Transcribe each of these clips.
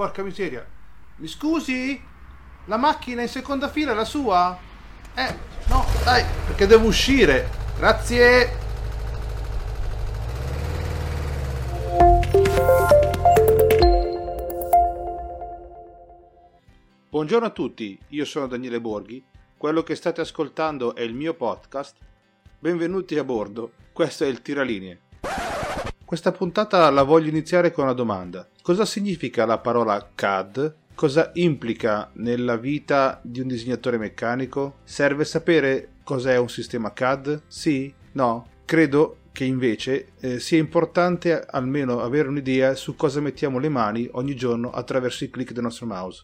porca miseria. Mi scusi? La macchina in seconda fila è la sua? Eh, no, dai, perché devo uscire. Grazie. Buongiorno a tutti, io sono Daniele Borghi. Quello che state ascoltando è il mio podcast. Benvenuti a bordo, questo è il Tiralinee. Questa puntata la voglio iniziare con una domanda. Cosa significa la parola CAD? Cosa implica nella vita di un disegnatore meccanico? Serve sapere cos'è un sistema CAD? Sì? No? Credo che invece eh, sia importante almeno avere un'idea su cosa mettiamo le mani ogni giorno attraverso i clic del nostro mouse.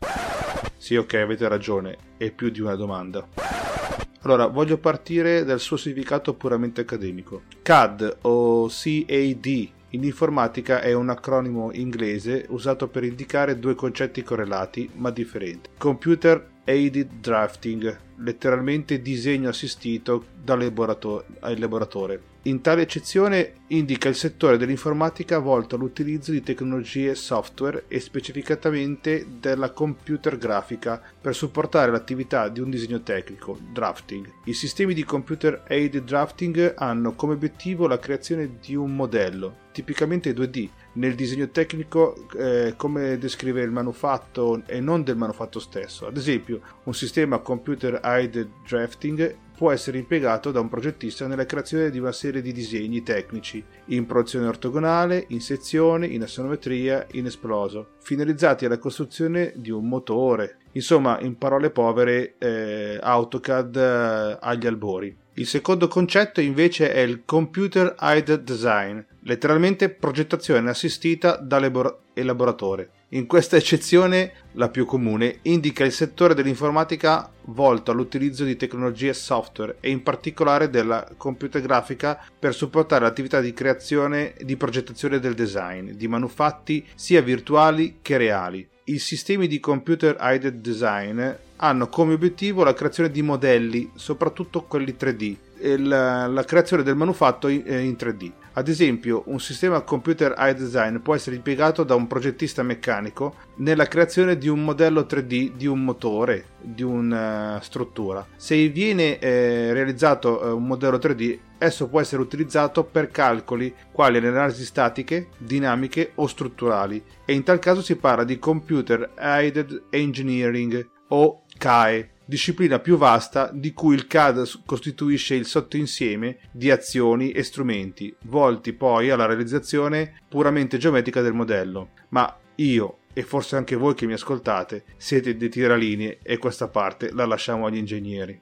Sì, ok, avete ragione, è più di una domanda. Allora, voglio partire dal suo significato puramente accademico. CAD o CAD in informatica è un acronimo inglese usato per indicare due concetti correlati ma differenti. Computer Aided Drafting, letteralmente disegno assistito dall'elaboratore. In tale eccezione indica il settore dell'informatica volto all'utilizzo di tecnologie software e specificatamente della computer grafica per supportare l'attività di un disegno tecnico, drafting. I sistemi di computer aided drafting hanno come obiettivo la creazione di un modello, tipicamente 2D, nel disegno tecnico eh, come descrive il manufatto e non del manufatto stesso. Ad esempio, un sistema computer aided drafting può essere impiegato da un progettista nella creazione di una serie di disegni tecnici in proiezione ortogonale, in sezione, in assonometria, in esploso, finalizzati alla costruzione di un motore. Insomma, in parole povere, eh, AutoCAD eh, agli albori. Il secondo concetto invece è il Computer Aided Design, letteralmente progettazione assistita dall'elaboratore. In questa eccezione, la più comune, indica il settore dell'informatica volto all'utilizzo di tecnologie software e in particolare della computer grafica per supportare l'attività di creazione e di progettazione del design, di manufatti sia virtuali che reali. I sistemi di computer aided design hanno come obiettivo la creazione di modelli, soprattutto quelli 3D, e la, la creazione del manufatto in, in 3D. Ad esempio, un sistema computer eye design può essere impiegato da un progettista meccanico nella creazione di un modello 3D di un motore, di una uh, struttura. Se viene eh, realizzato uh, un modello 3D, esso può essere utilizzato per calcoli quali le analisi statiche, dinamiche o strutturali e in tal caso si parla di computer aided engineering o CAE disciplina più vasta di cui il CAD costituisce il sottoinsieme di azioni e strumenti, volti poi alla realizzazione puramente geometrica del modello. Ma io, e forse anche voi che mi ascoltate, siete dei tiralinee e questa parte la lasciamo agli ingegneri.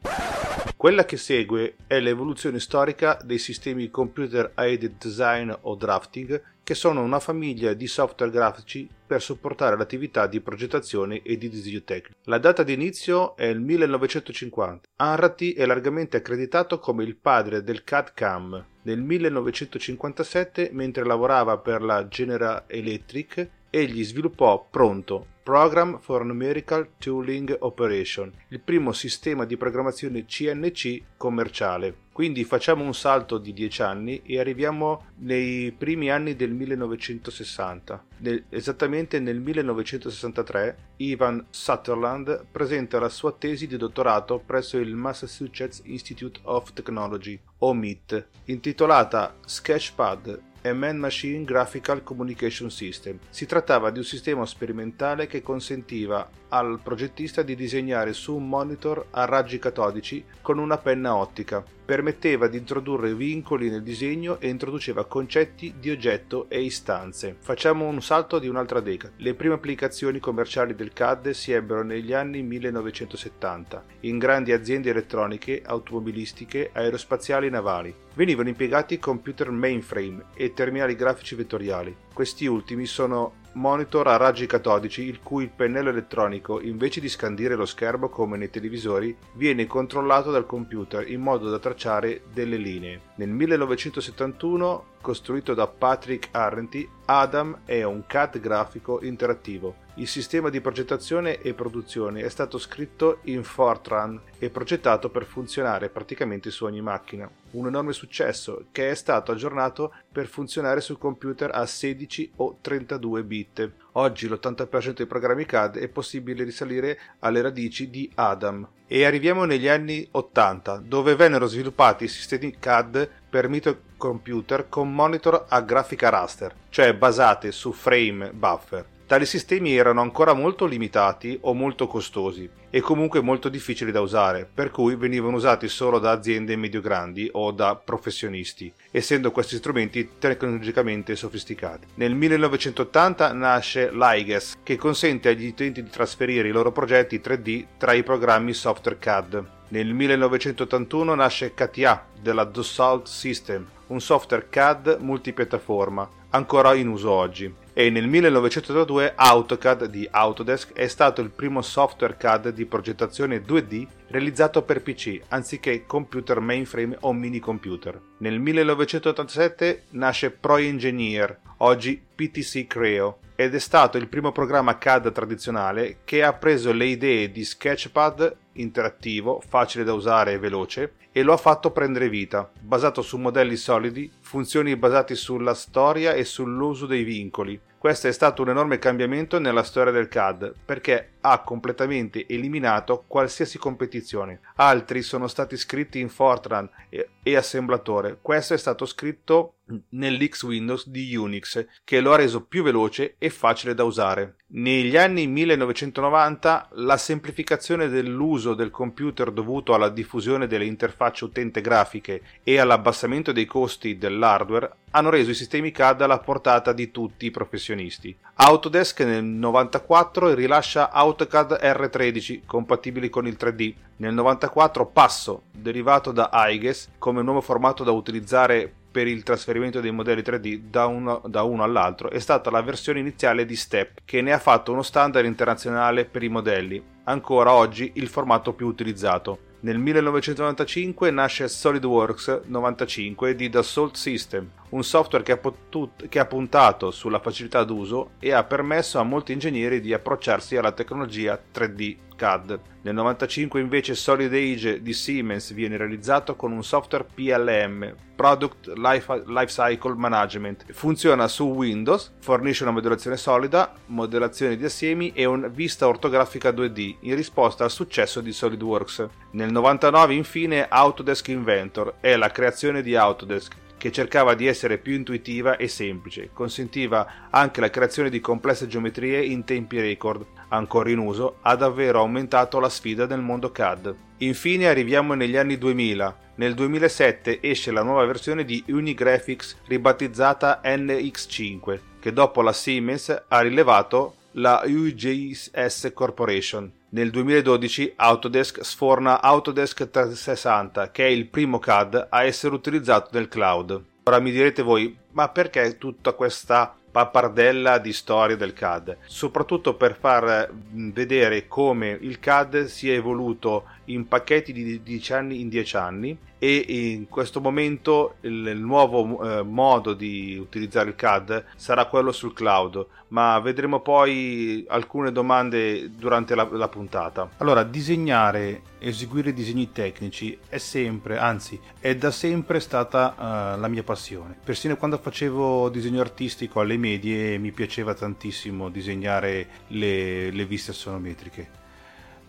Quella che segue è l'evoluzione storica dei sistemi computer aided design o drafting che sono una famiglia di software grafici per supportare l'attività di progettazione e di disegno tecnico. La data di inizio è il 1950. Anrati è largamente accreditato come il padre del CAD-CAM. Nel 1957, mentre lavorava per la General Electric, egli sviluppò Pronto, Program for Numerical Tooling Operation, il primo sistema di programmazione CNC commerciale. Quindi facciamo un salto di 10 anni e arriviamo nei primi anni del 1960. Nel, esattamente nel 1963 Ivan Sutherland presenta la sua tesi di dottorato presso il Massachusetts Institute of Technology, o MIT, intitolata Sketchpad e Man Machine Graphical Communication System. Si trattava di un sistema sperimentale che consentiva al progettista di disegnare su un monitor a raggi catodici con una penna ottica. Permetteva di introdurre vincoli nel disegno e introduceva concetti di oggetto e istanze. Facciamo un salto di un'altra decada. Le prime applicazioni commerciali del CAD si ebbero negli anni 1970 in grandi aziende elettroniche, automobilistiche, aerospaziali e navali. Venivano impiegati computer mainframe e terminali grafici vettoriali. Questi ultimi sono monitor a raggi catodici il cui pennello elettronico, invece di scandire lo schermo come nei televisori, viene controllato dal computer in modo da tracciare delle linee. Nel 1971, costruito da Patrick Arrenti, Adam è un CAD grafico interattivo il sistema di progettazione e produzione è stato scritto in Fortran e progettato per funzionare praticamente su ogni macchina. Un enorme successo che è stato aggiornato per funzionare su computer a 16 o 32 bit. Oggi l'80% dei programmi CAD è possibile risalire alle radici di Adam. E arriviamo negli anni 80, dove vennero sviluppati sistemi CAD per microcomputer con monitor a grafica raster, cioè basate su frame buffer. Tali sistemi erano ancora molto limitati o molto costosi e comunque molto difficili da usare, per cui venivano usati solo da aziende medio-grandi o da professionisti, essendo questi strumenti tecnologicamente sofisticati. Nel 1980 nasce l'IGES, che consente agli utenti di trasferire i loro progetti 3D tra i programmi software CAD. Nel 1981 nasce CATIA della Dassault System, un software CAD multipiattaforma, ancora in uso oggi e nel 1982 AutoCAD di Autodesk è stato il primo software CAD di progettazione 2D realizzato per PC anziché computer mainframe o mini computer. Nel 1987 nasce ProEngineer, oggi PTC Creo, ed è stato il primo programma CAD tradizionale che ha preso le idee di Sketchpad interattivo, facile da usare e veloce e lo ha fatto prendere vita, basato su modelli solidi, funzioni basate sulla storia e sull'uso dei vincoli. Questo è stato un enorme cambiamento nella storia del CAD perché ha completamente eliminato qualsiasi competizione. Altri sono stati scritti in Fortran e, assemblatore. Questo è stato scritto nell'X Windows di Unix che lo ha reso più veloce e facile da usare. Negli anni 1990 la semplificazione dell'uso del computer dovuto alla diffusione delle interfacce utente grafiche e all'abbassamento dei costi dell'hardware hanno reso i sistemi CAD alla portata di tutti i professionisti. Autodesk nel 1994 rilascia AutoCAD R13 compatibili con il 3D. Nel 1994 Passo, derivato da IGES come nuovo formato da utilizzare per il trasferimento dei modelli 3D da uno, da uno, all'altro è stata la versione iniziale di Step, che ne ha fatto uno standard internazionale per i modelli, ancora oggi il formato più utilizzato. Nel 1995 nasce SolidWorks 95 di Dassault System, un software che ha, potut- che ha, puntato sulla facilità d'uso e ha permesso a molti ingegneri di approcciarsi alla tecnologia 3D CAD. Nel 95 invece Solid Age di Siemens viene realizzato con un software PLM, Product Life, Lifecycle Management. Funziona su Windows, fornisce una modellazione solida, modellazione di assiemi e una vista ortografica 2D in risposta al successo di SolidWorks. Nel 99 infine Autodesk Inventor è la creazione di Autodesk che cercava di essere più intuitiva e semplice, consentiva anche la creazione di complesse geometrie in tempi record, ancora in uso, ha davvero aumentato la sfida nel mondo CAD. Infine arriviamo negli anni 2000. Nel 2007 esce la nuova versione di Unigraphics ribattezzata NX5, che dopo la Siemens ha rilevato la UJS Corporation. Nel 2012 Autodesk sforna Autodesk 360, che è il primo CAD a essere utilizzato nel cloud. Ora mi direte voi, ma perché tutta questa pappardella di storia del CAD? Soprattutto per far vedere come il CAD si è evoluto in pacchetti di 10 anni in 10 anni e in questo momento il, nuovo eh, modo di utilizzare il CAD sarà quello sul cloud, ma vedremo poi alcune domande durante la, la puntata. Allora, disegnare, eseguire disegni tecnici è sempre, anzi, è da sempre stata uh, la mia passione. Persino quando facevo disegno artistico alle medie mi piaceva tantissimo disegnare le, le viste sonometriche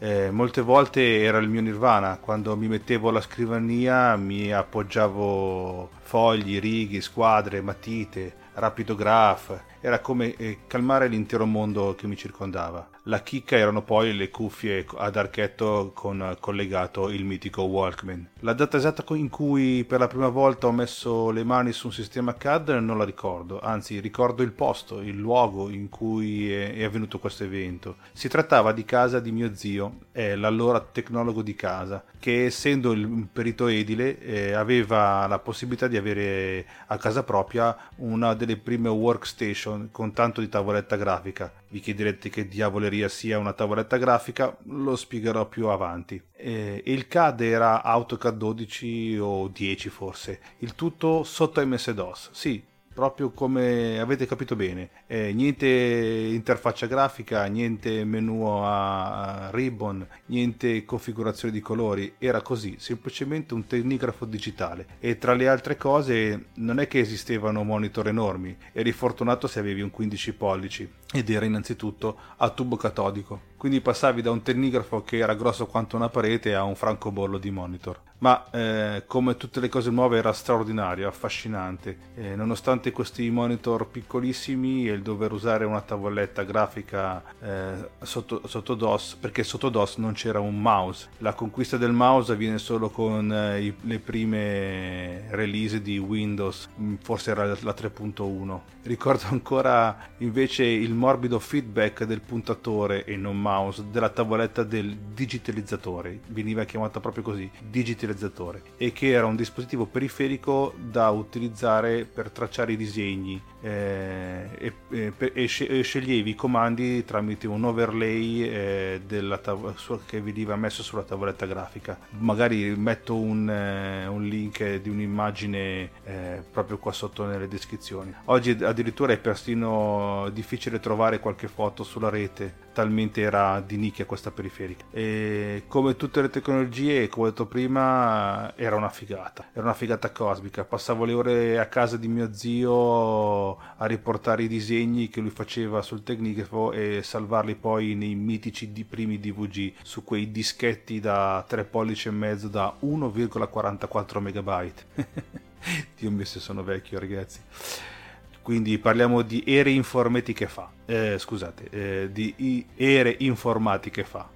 eh, molte volte era il mio nirvana, quando mi mettevo alla scrivania mi appoggiavo fogli, righe, squadre, matite, rapido graph, era come eh, calmare l'intero mondo che mi circondava. La chicca erano poi le cuffie ad archetto con collegato il mitico Walkman. La data esatta in cui per la prima volta ho messo le mani su un sistema CAD non la ricordo, anzi ricordo il posto, il luogo in cui è, avvenuto questo evento. Si trattava di casa di mio zio, eh, l'allora tecnologo di casa, che essendo il perito edile eh, aveva la possibilità di avere a casa propria una delle prime workstation con tanto di tavoletta grafica. Vi chiederete che diavoleria sia una tavoletta grafica, lo spiegherò più avanti. Eh, il CAD era AutoCAD 12 o 10 forse, il tutto sotto MS-DOS. Sì, proprio come avete capito bene. Eh, niente interfaccia grafica, niente menu a ribbon, niente configurazione di colori, era così, semplicemente un tecnigrafo digitale. E tra le altre cose non è che esistevano monitor enormi, eri fortunato se avevi un 15 pollici ed era innanzitutto a tubo catodico. Quindi passavi da un tecnigrafo che era grosso quanto una parete a un francobollo di monitor. Ma eh, come tutte le cose nuove era straordinario, affascinante. Eh, nonostante questi monitor piccolissimi e il dover usare una tavoletta grafica eh, sotto, sotto, DOS, perché sotto DOS non c'era un mouse. La conquista del mouse avviene solo con eh, i, le prime release di Windows, mm, forse era la 3.1. Ricordo ancora invece il morbido feedback del puntatore e non mouse della tavoletta del digitalizzatore, veniva chiamata proprio così, digitalizzatore, e che era un dispositivo periferico da utilizzare per tracciare i disegni eh, e, e, e, sceglievi i comandi tramite un overlay eh, tav- che veniva messo sulla tavoletta grafica. Magari metto un, eh, un link di un'immagine eh, proprio qua sotto nelle descrizioni. Oggi addirittura è persino difficile trovare qualche foto sulla rete talmente era di nicchia questa periferica. E come tutte le tecnologie, come ho detto prima, era una figata. Era una figata cosmica. Passavo le ore a casa di mio zio a riportare i disegni che lui faceva sul tecnigrafo e salvarli poi nei mitici di primi DVG su quei dischetti da 3 pollici e mezzo da 1,44 megabyte. Dio mio se sono vecchio ragazzi quindi parliamo di ere informatiche fa, eh, scusate, eh, di ere informatiche fa.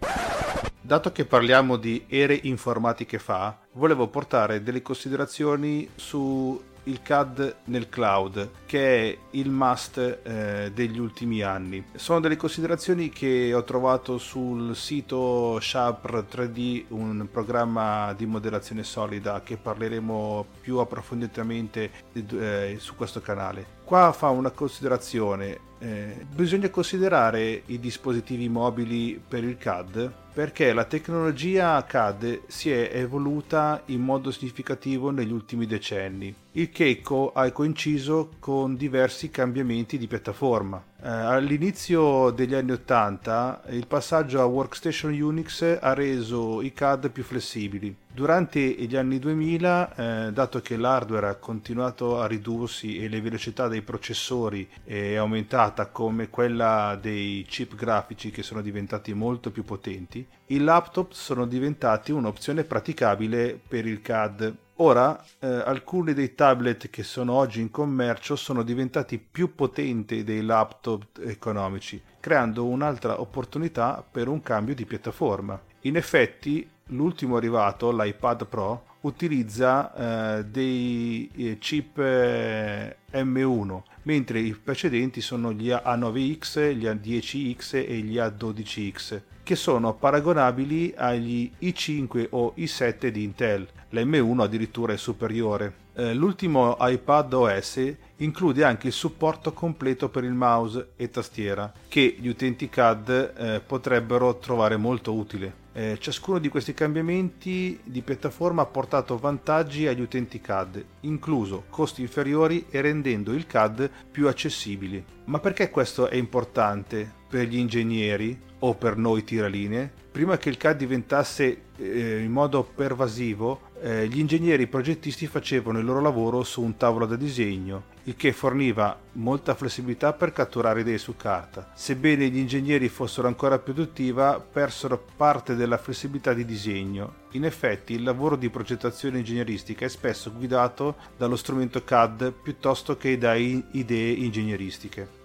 Dato che parliamo di ere informatiche fa, volevo portare delle considerazioni su il CAD nel cloud, che è il must eh, degli ultimi anni. Sono delle considerazioni che ho trovato sul sito Sharp 3D, un programma di modellazione solida che parleremo più approfonditamente eh, su questo canale. Qua fa una considerazione, eh, bisogna considerare i dispositivi mobili per il CAD perché la tecnologia CAD si è evoluta in modo significativo negli ultimi decenni, il che ha coinciso con diversi cambiamenti di piattaforma. Eh, all'inizio degli anni 80 il passaggio a Workstation Unix ha reso i CAD più flessibili. Durante gli anni 2000, eh, dato che l'hardware ha continuato a ridursi e le velocità dei processori è aumentata come quella dei chip grafici che sono diventati molto più potenti, i laptop sono diventati un'opzione praticabile per il CAD Ora, eh, alcuni dei tablet che sono oggi in commercio sono diventati più potenti dei laptop economici, creando un'altra opportunità per un cambio di piattaforma. In effetti, l'ultimo arrivato, l'iPad Pro, utilizza eh, dei eh, chip eh, M1, mentre i precedenti sono gli A9X, gli A10X e gli A12X, che sono paragonabili agli i5 o i7 di Intel l'M1 addirittura è superiore. Eh, l'ultimo iPad OS include anche il supporto completo per il mouse e tastiera, che gli utenti CAD eh, potrebbero trovare molto utile. Eh, ciascuno di questi cambiamenti di piattaforma ha portato vantaggi agli utenti CAD, incluso costi inferiori e rendendo il CAD più accessibili. Ma perché questo è importante per gli ingegneri o per noi tiralinee? Prima che il CAD diventasse eh, in modo pervasivo, eh, gli ingegneri progettisti facevano il loro lavoro su un tavolo da disegno, il che forniva molta flessibilità per catturare idee su carta. Sebbene gli ingegneri fossero ancora più produttiva, persero parte della flessibilità di disegno. In effetti, il lavoro di progettazione ingegneristica è spesso guidato dallo strumento CAD piuttosto che da idee ingegneristiche.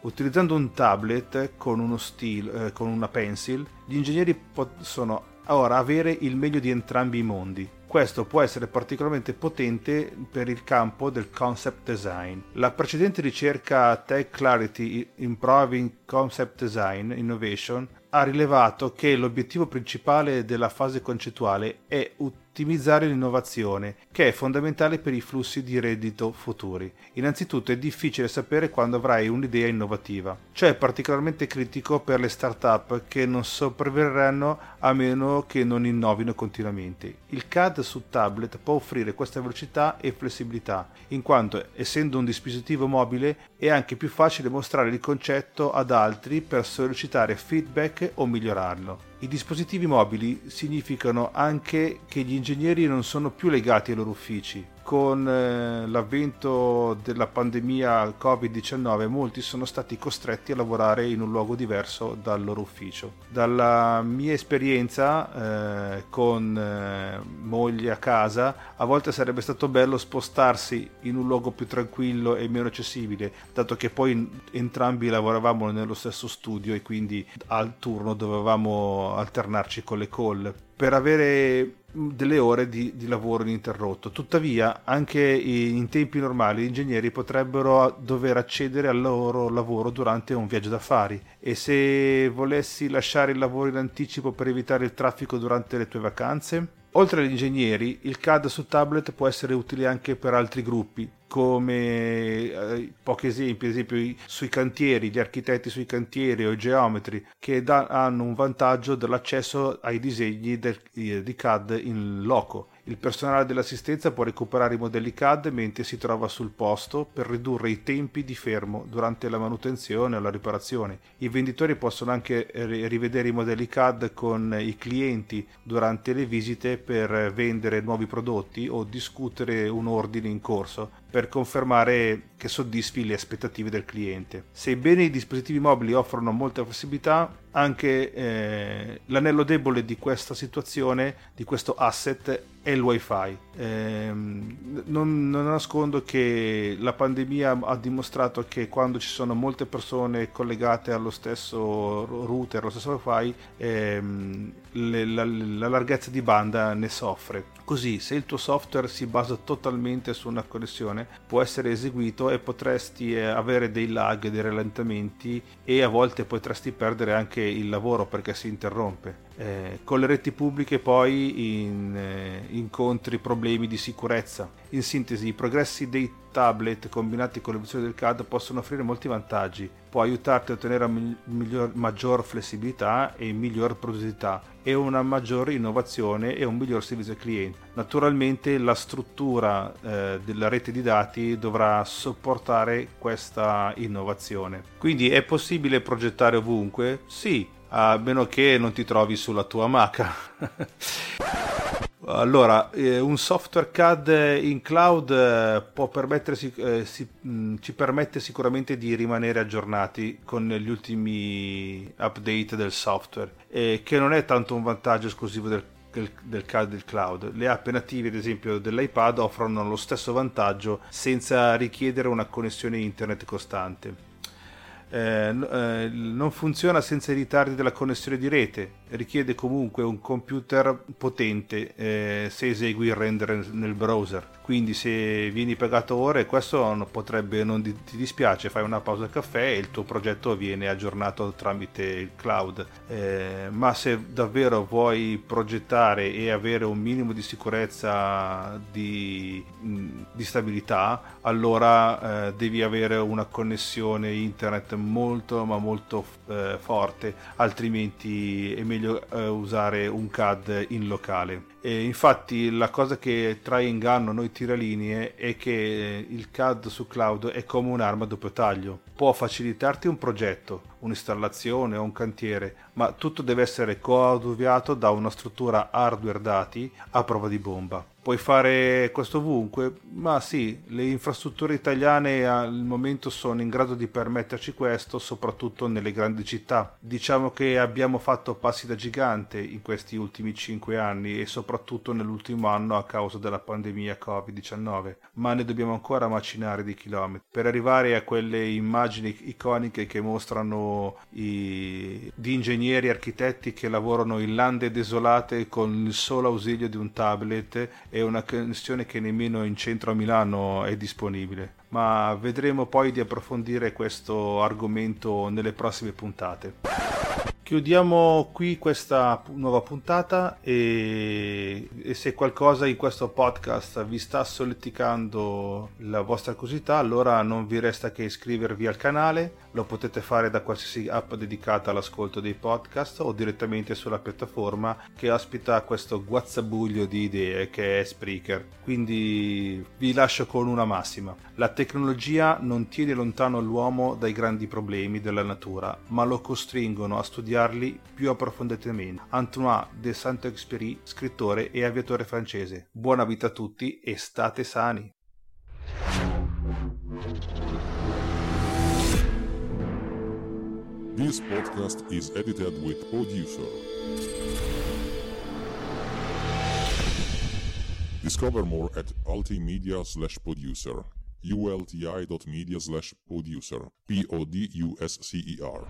Utilizzando un tablet con, uno steel, eh, con una pencil, gli ingegneri possono ora avere il meglio di entrambi i mondi. Questo può essere particolarmente potente per il campo del concept design. La precedente ricerca Tech Clarity Improving Concept Design Innovation ha rilevato che l'obiettivo principale della fase concettuale è utilizzare ottimizzare l'innovazione, che è fondamentale per i flussi di reddito futuri. Innanzitutto è difficile sapere quando avrai un'idea innovativa, cioè è particolarmente critico per le start-up che non sopravvivranno a meno che non innovino continuamente. Il CAD su tablet può offrire questa velocità e flessibilità, in quanto essendo un dispositivo mobile è anche più facile mostrare il concetto ad altri per sollecitare feedback o migliorarlo. I dispositivi mobili significano anche che gli ingegneri non sono più legati ai loro uffici, con eh, l'avvento della pandemia Covid-19 molti sono stati costretti a lavorare in un luogo diverso dal loro ufficio. Dalla mia esperienza eh, con eh, moglie a casa, a volte sarebbe stato bello spostarsi in un luogo più tranquillo e meno accessibile, dato che poi entrambi lavoravamo nello stesso studio e quindi al turno dovevamo alternarci con le call per avere delle ore di, di, lavoro ininterrotto. Tuttavia, anche in tempi normali, gli ingegneri potrebbero dover accedere al loro lavoro durante un viaggio d'affari e se volessi lasciare il lavoro in anticipo per evitare il traffico durante le tue vacanze? Oltre agli ingegneri, il CAD su tablet può essere utile anche per altri gruppi, come eh, pochi esempi, ad esempio sui cantieri, gli architetti sui cantieri o i geometri, che da, hanno un vantaggio dell'accesso ai disegni del, di CAD in loco il personale dell'assistenza può recuperare i modelli CAD mentre si trova sul posto per ridurre i tempi di fermo durante la manutenzione o la riparazione. I venditori possono anche rivedere i modelli CAD con i clienti durante le visite per vendere nuovi prodotti o discutere un ordine in corso per confermare che soddisfi le aspettative del cliente. Sebbene i dispositivi mobili offrono molta flessibilità, anche eh, l'anello debole di questa situazione, di questo asset, è il wifi. Eh, non, non, nascondo che la pandemia ha dimostrato che quando ci sono molte persone collegate allo stesso router, allo stesso wifi, ehm, le, la, la larghezza di banda ne soffre. Così, se il tuo software si basa totalmente su una connessione, può essere eseguito e potresti eh, avere dei lag, dei rallentamenti e a volte potresti perdere anche il lavoro perché si interrompe. Eh, con le reti pubbliche poi in, eh, incontri problemi di sicurezza. In sintesi, i progressi dei tablet combinati con l'evoluzione del CAD possono offrire molti vantaggi. Può aiutarti a ottenere miglior, maggior flessibilità e miglior produttività e una maggiore innovazione e un miglior servizio al cliente. Naturalmente la struttura eh, della rete di dati dovrà sopportare questa innovazione. Quindi è possibile progettare ovunque? Sì, a meno che non ti trovi sulla tua Mac. allora, eh, un software CAD in cloud eh, eh, si, mh, mm, ci permette sicuramente di rimanere aggiornati con gli ultimi update del software, che non è tanto un vantaggio esclusivo del del, del, del, cloud. Le app native, ad esempio, dell'iPad offrono lo stesso vantaggio senza richiedere una connessione internet costante eh, eh, non funziona senza i ritardi della connessione di rete, richiede comunque un computer potente eh, se esegui il render nel browser. Quindi se vieni pagato ore, questo potrebbe non ti dispiace, fai una pausa caffè e il tuo progetto viene aggiornato tramite il cloud. Eh, ma se davvero vuoi progettare e avere un minimo di sicurezza di, di stabilità, allora eh, devi avere una connessione internet molto ma molto eh, forte, altrimenti è meglio eh, usare un CAD in locale. E infatti la cosa che trae inganno noi tiralinee è che il CAD su cloud è come un'arma a doppio taglio. Può facilitarti un progetto, un'installazione o un cantiere, ma tutto deve essere coadiuvato da una struttura hardware dati a prova di bomba. Puoi fare questo ovunque? Ma sì, le infrastrutture italiane al momento sono in grado di permetterci questo, soprattutto nelle grandi città. Diciamo che abbiamo fatto passi da gigante in questi ultimi 5 anni e soprattutto nell'ultimo anno a causa della pandemia Covid-19, ma ne dobbiamo ancora macinare di chilometri per arrivare a quelle immagini iconiche che mostrano i, di ingegneri e architetti che lavorano in lande desolate con il solo ausilio di un tablet e una connessione che nemmeno in centro a Milano è disponibile. Ma vedremo poi di approfondire questo argomento nelle prossime puntate. Chiudiamo qui questa nuova puntata e, e, se qualcosa in questo podcast vi sta solleticando la vostra curiosità, allora non vi resta che iscrivervi al canale. Lo potete fare da qualsiasi app dedicata all'ascolto dei podcast o direttamente sulla piattaforma che ospita questo guazzabuglio di idee che è Spreaker. Quindi vi lascio con una massima. La tecnologia non tiene lontano l'uomo dai grandi problemi della natura, ma lo costringono a studiare studiarli più approfonditamente. Antoine de Saint-Exupéry, scrittore e aviatore francese. Buona vita a tutti e state sani! This podcast is edited with producer. Discover more at ultimedia slash producer ulti.media slash producer p-o-d-u-s-c-e-r